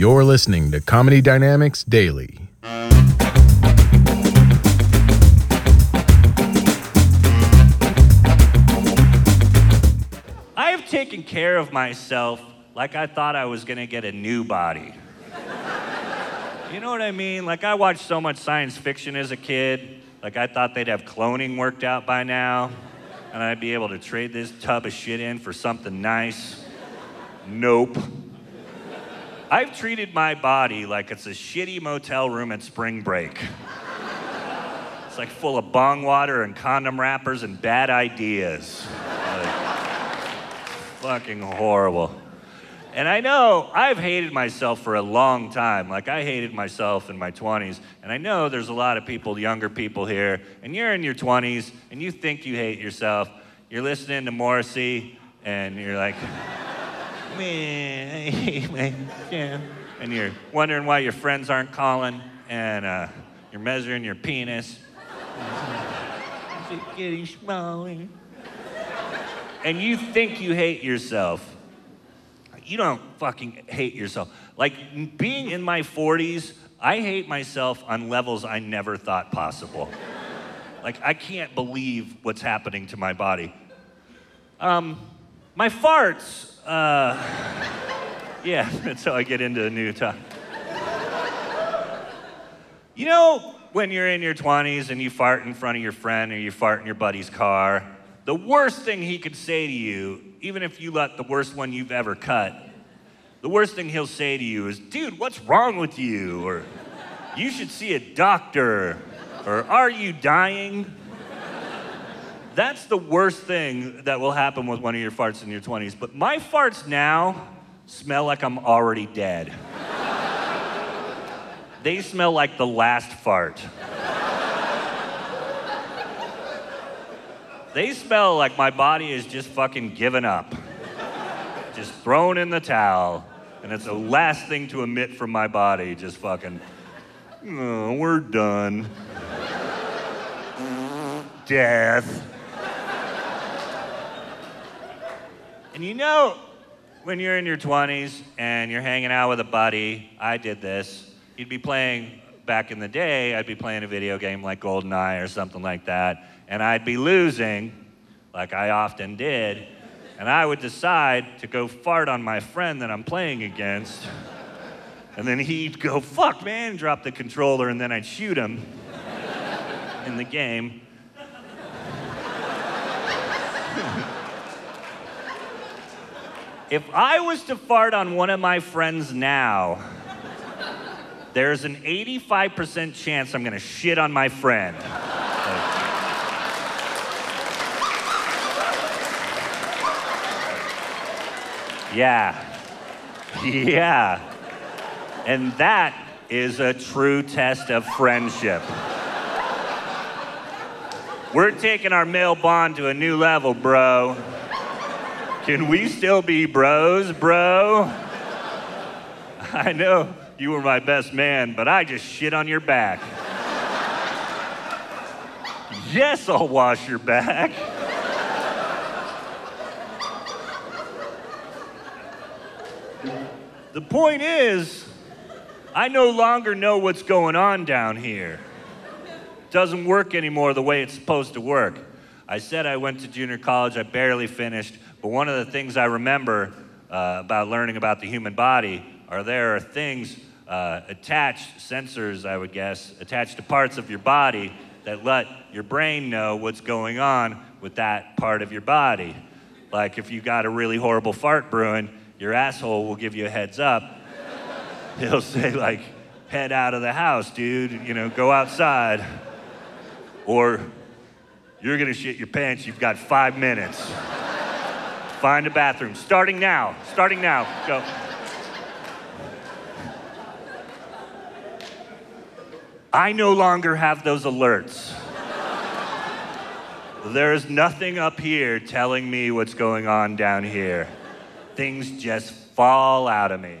You're listening to Comedy Dynamics Daily. I have taken care of myself like I thought I was gonna get a new body. you know what I mean? Like, I watched so much science fiction as a kid. Like, I thought they'd have cloning worked out by now, and I'd be able to trade this tub of shit in for something nice. Nope. I've treated my body like it's a shitty motel room at spring break. It's like full of bong water and condom wrappers and bad ideas. Like, fucking horrible. And I know I've hated myself for a long time. Like, I hated myself in my 20s. And I know there's a lot of people, younger people here, and you're in your 20s and you think you hate yourself. You're listening to Morrissey and you're like, man, I. And you're wondering why your friends aren't calling and uh, you're measuring your penis. Is it getting smaller? and you think you hate yourself. You don't fucking hate yourself. Like being in my 40s, I hate myself on levels I never thought possible. like I can't believe what's happening to my body. Um, my farts. Uh, yeah, that's how I get into a new topic. You know, when you're in your 20s and you fart in front of your friend or you fart in your buddy's car, the worst thing he could say to you, even if you let the worst one you've ever cut, the worst thing he'll say to you is, dude, what's wrong with you? Or, you should see a doctor. Or, are you dying? That's the worst thing that will happen with one of your farts in your 20s. But my farts now smell like I'm already dead. they smell like the last fart. They smell like my body is just fucking given up, just thrown in the towel, and it's the last thing to emit from my body. Just fucking, oh, we're done. Death. And you know, when you're in your 20s and you're hanging out with a buddy, I did this. You'd be playing, back in the day, I'd be playing a video game like GoldenEye or something like that and I'd be losing, like I often did, and I would decide to go fart on my friend that I'm playing against. And then he'd go, fuck, man, drop the controller, and then I'd shoot him in the game. If I was to fart on one of my friends now, there's an 85% chance I'm gonna shit on my friend. Yeah. Yeah. And that is a true test of friendship. We're taking our male bond to a new level, bro. Can we still be bros, bro? I know you were my best man, but I just shit on your back. yes, I'll wash your back. The point is, I no longer know what's going on down here. It doesn't work anymore the way it's supposed to work. I said I went to junior college, I barely finished, but one of the things I remember uh, about learning about the human body are there are things uh, attached, sensors, I would guess, attached to parts of your body that let your brain know what's going on with that part of your body. Like if you got a really horrible fart brewing, your asshole will give you a heads up. He'll say, like, head out of the house, dude, you know, go outside. Or you're gonna shit your pants, you've got five minutes. Find a bathroom. Starting now. Starting now. Go. I no longer have those alerts. There's nothing up here telling me what's going on down here. Things just fall out of me.